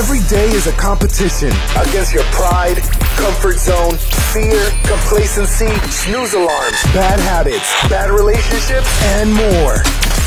Every day is a competition against your pride, comfort zone, fear, complacency, snooze alarms, bad habits, bad relationships, and more.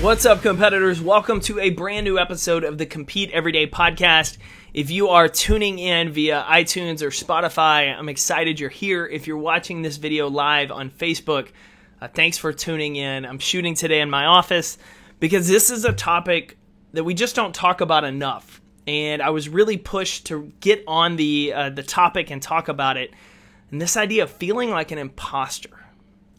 What's up, competitors? Welcome to a brand new episode of the Compete Everyday podcast. If you are tuning in via iTunes or Spotify, I'm excited you're here. If you're watching this video live on Facebook, uh, thanks for tuning in. I'm shooting today in my office because this is a topic that we just don't talk about enough. And I was really pushed to get on the uh, the topic and talk about it. And this idea of feeling like an imposter.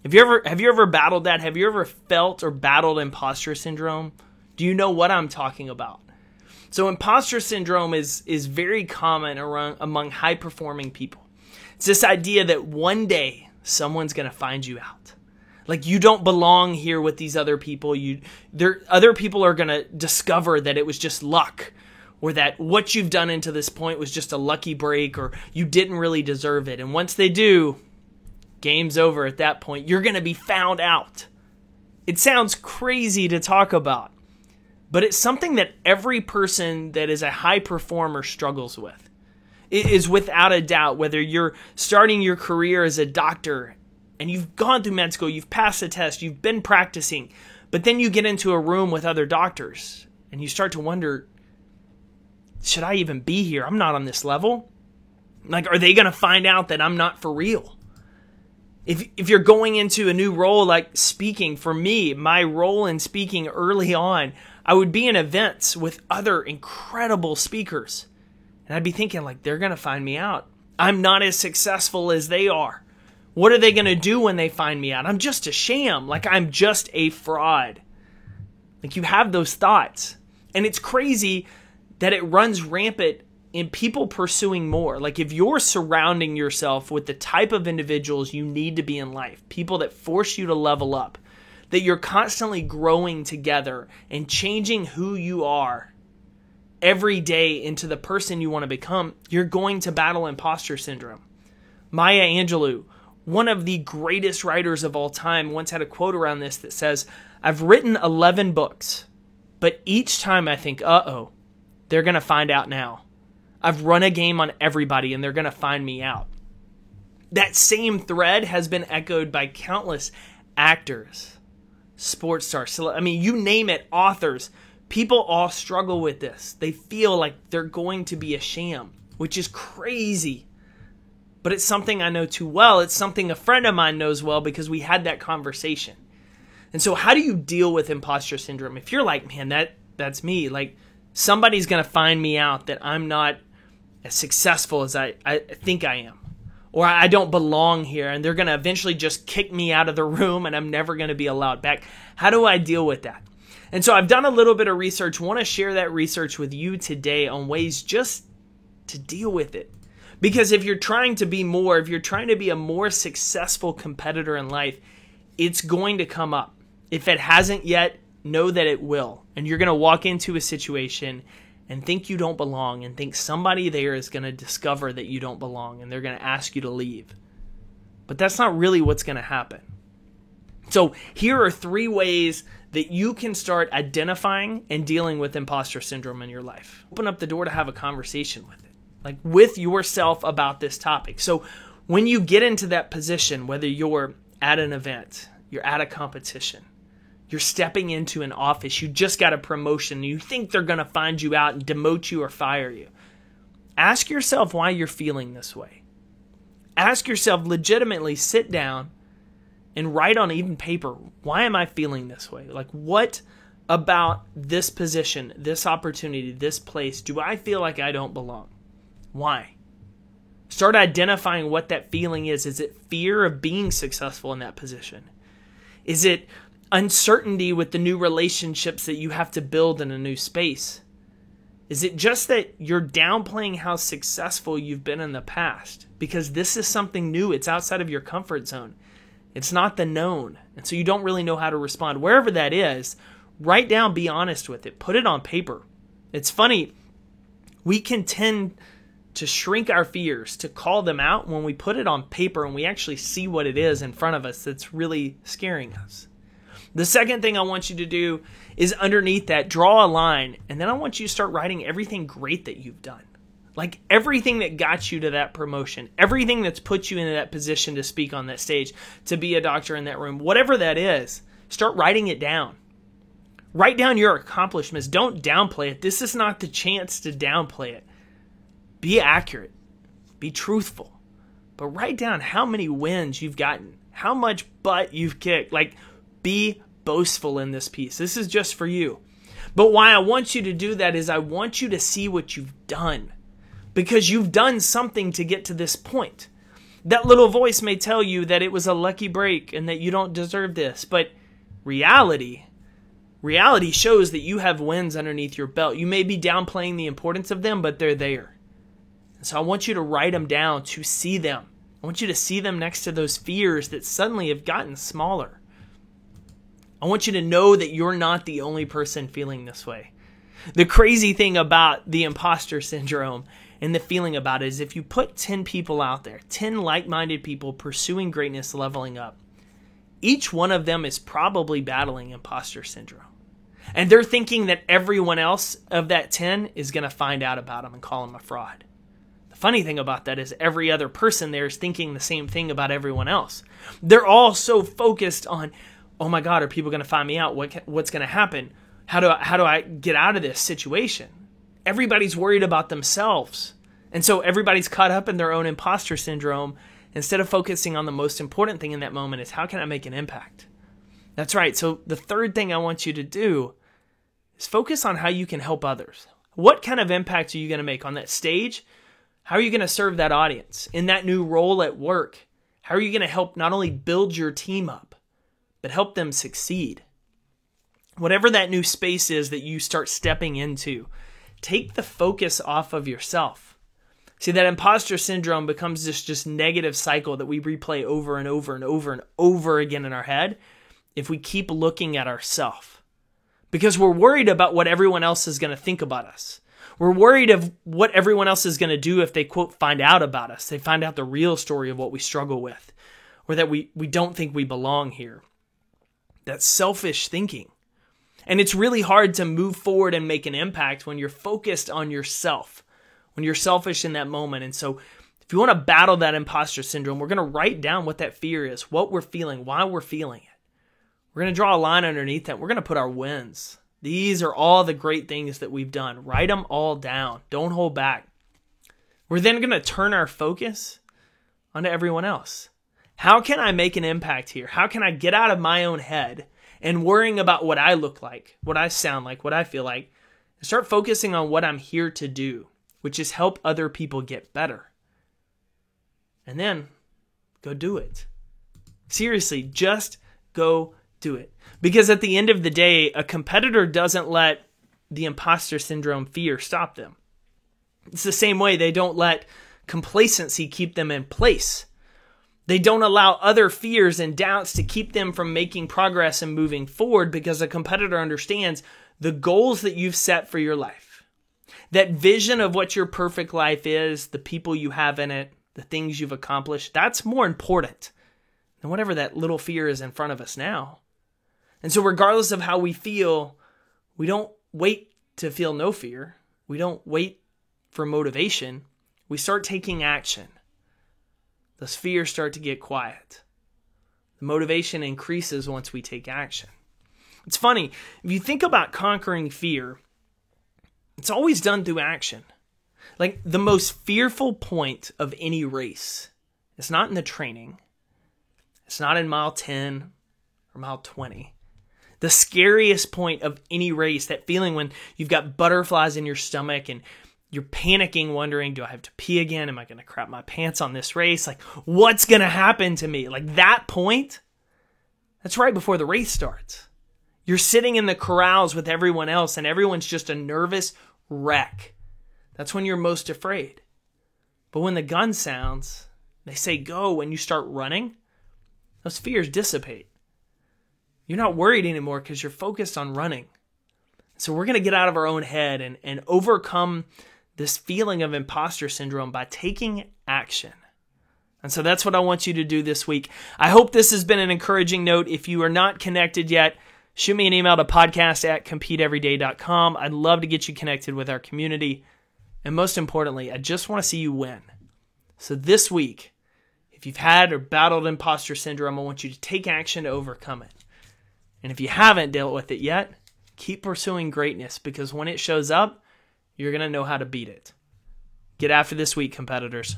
Have you ever have you ever battled that? Have you ever felt or battled imposter syndrome? Do you know what I'm talking about? So imposter syndrome is is very common around among high performing people. It's this idea that one day someone's going to find you out. Like you don't belong here with these other people. You there other people are going to discover that it was just luck or that what you've done into this point was just a lucky break or you didn't really deserve it. And once they do, game's over at that point. You're going to be found out. It sounds crazy to talk about, but it's something that every person that is a high performer struggles with. It is without a doubt whether you're starting your career as a doctor and you've gone through med school, you've passed the test, you've been practicing, but then you get into a room with other doctors and you start to wonder should I even be here? I'm not on this level. Like, are they going to find out that I'm not for real? If if you're going into a new role like speaking for me my role in speaking early on i would be in events with other incredible speakers. And i'd be thinking like they're going to find me out. I'm not as successful as they are. What are they going to do when they find me out? I'm just a sham. Like i'm just a fraud. Like you have those thoughts. And it's crazy that it runs rampant in people pursuing more. Like if you're surrounding yourself with the type of individuals you need to be in life, people that force you to level up, that you're constantly growing together and changing who you are every day into the person you want to become, you're going to battle imposter syndrome. Maya Angelou, one of the greatest writers of all time, once had a quote around this that says, I've written 11 books, but each time I think, uh oh, they're going to find out now. I've run a game on everybody and they're going to find me out. That same thread has been echoed by countless actors, sports stars, I mean, you name it, authors. People all struggle with this. They feel like they're going to be a sham, which is crazy. But it's something I know too well. It's something a friend of mine knows well because we had that conversation. And so how do you deal with imposter syndrome? If you're like, man, that that's me, like somebody's going to find me out that I'm not as successful as I, I think I am. Or I don't belong here and they're going to eventually just kick me out of the room and I'm never going to be allowed back. How do I deal with that? And so I've done a little bit of research, want to share that research with you today on ways just to deal with it. Because if you're trying to be more, if you're trying to be a more successful competitor in life, it's going to come up. If it hasn't yet, know that it will. And you're going to walk into a situation and think you don't belong and think somebody there is going to discover that you don't belong and they're going to ask you to leave. But that's not really what's going to happen. So, here are three ways that you can start identifying and dealing with imposter syndrome in your life. Open up the door to have a conversation with it, like with yourself about this topic. So, when you get into that position, whether you're at an event, you're at a competition, you're stepping into an office, you just got a promotion, you think they're going to find you out and demote you or fire you. Ask yourself why you're feeling this way. Ask yourself legitimately, sit down and write on even paper, why am I feeling this way? Like, what about this position, this opportunity, this place do I feel like I don't belong? Why? Start identifying what that feeling is. Is it fear of being successful in that position? Is it uncertainty with the new relationships that you have to build in a new space? Is it just that you're downplaying how successful you've been in the past? Because this is something new, it's outside of your comfort zone. It's not the known. And so you don't really know how to respond. Wherever that is, write down, be honest with it, put it on paper. It's funny, we can tend to shrink our fears, to call them out when we put it on paper and we actually see what it is in front of us that's really scaring us. The second thing I want you to do is underneath that, draw a line, and then I want you to start writing everything great that you've done. Like everything that got you to that promotion, everything that's put you into that position to speak on that stage, to be a doctor in that room, whatever that is, start writing it down. Write down your accomplishments. Don't downplay it. This is not the chance to downplay it. Be accurate, be truthful, but write down how many wins you've gotten, how much butt you've kicked. Like, be boastful in this piece. This is just for you. But why I want you to do that is I want you to see what you've done because you've done something to get to this point. That little voice may tell you that it was a lucky break and that you don't deserve this, but reality reality shows that you have wins underneath your belt. You may be downplaying the importance of them, but they're there. So I want you to write them down to see them. I want you to see them next to those fears that suddenly have gotten smaller. I want you to know that you're not the only person feeling this way. The crazy thing about the imposter syndrome and the feeling about it is if you put 10 people out there, 10 like minded people pursuing greatness, leveling up, each one of them is probably battling imposter syndrome. And they're thinking that everyone else of that 10 is going to find out about them and call them a fraud. The funny thing about that is every other person there is thinking the same thing about everyone else. They're all so focused on, oh my God, are people going to find me out? What, what's going to happen? How do, I, how do I get out of this situation? Everybody's worried about themselves. And so everybody's caught up in their own imposter syndrome instead of focusing on the most important thing in that moment is how can I make an impact? That's right. So the third thing I want you to do is focus on how you can help others. What kind of impact are you going to make on that stage? How are you going to serve that audience in that new role at work? How are you going to help not only build your team up, but help them succeed? Whatever that new space is that you start stepping into, take the focus off of yourself. See, that imposter syndrome becomes this just negative cycle that we replay over and over and over and over again in our head if we keep looking at ourselves. Because we're worried about what everyone else is going to think about us. We're worried of what everyone else is going to do if they quote find out about us. They find out the real story of what we struggle with or that we, we don't think we belong here. That's selfish thinking. And it's really hard to move forward and make an impact when you're focused on yourself, when you're selfish in that moment. And so, if you want to battle that imposter syndrome, we're going to write down what that fear is, what we're feeling, why we're feeling it. We're going to draw a line underneath that. We're going to put our wins. These are all the great things that we've done. Write them all down. Don't hold back. We're then going to turn our focus onto everyone else. How can I make an impact here? How can I get out of my own head and worrying about what I look like, what I sound like, what I feel like, start focusing on what I'm here to do, which is help other people get better. And then go do it. Seriously, just go do it. Because at the end of the day, a competitor doesn't let the imposter syndrome fear stop them. It's the same way they don't let complacency keep them in place. They don't allow other fears and doubts to keep them from making progress and moving forward because a competitor understands the goals that you've set for your life. That vision of what your perfect life is, the people you have in it, the things you've accomplished, that's more important than whatever that little fear is in front of us now. And so, regardless of how we feel, we don't wait to feel no fear. We don't wait for motivation. We start taking action. Those fears start to get quiet. The motivation increases once we take action. It's funny, if you think about conquering fear, it's always done through action. Like the most fearful point of any race, it's not in the training, it's not in mile 10 or mile 20 the scariest point of any race, that feeling when you've got butterflies in your stomach and you're panicking, wondering, do I have to pee again? Am I going to crap my pants on this race? Like, what's going to happen to me? Like, that point, that's right before the race starts. You're sitting in the corrals with everyone else, and everyone's just a nervous wreck. That's when you're most afraid. But when the gun sounds, they say go, and you start running, those fears dissipate. You're not worried anymore because you're focused on running. So we're going to get out of our own head and, and overcome this feeling of imposter syndrome by taking action. And so that's what I want you to do this week. I hope this has been an encouraging note. If you are not connected yet, shoot me an email to podcast at competeeveryday.com. I'd love to get you connected with our community. And most importantly, I just want to see you win. So this week, if you've had or battled imposter syndrome, I want you to take action to overcome it. And if you haven't dealt with it yet, keep pursuing greatness because when it shows up, you're going to know how to beat it. Get after this week, competitors.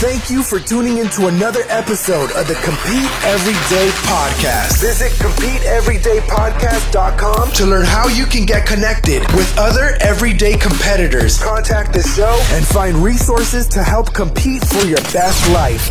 Thank you for tuning into another episode of the Compete Everyday Podcast. Visit CompeteEverydayPodcast.com to learn how you can get connected with other everyday competitors, contact the show, and find resources to help compete for your best life.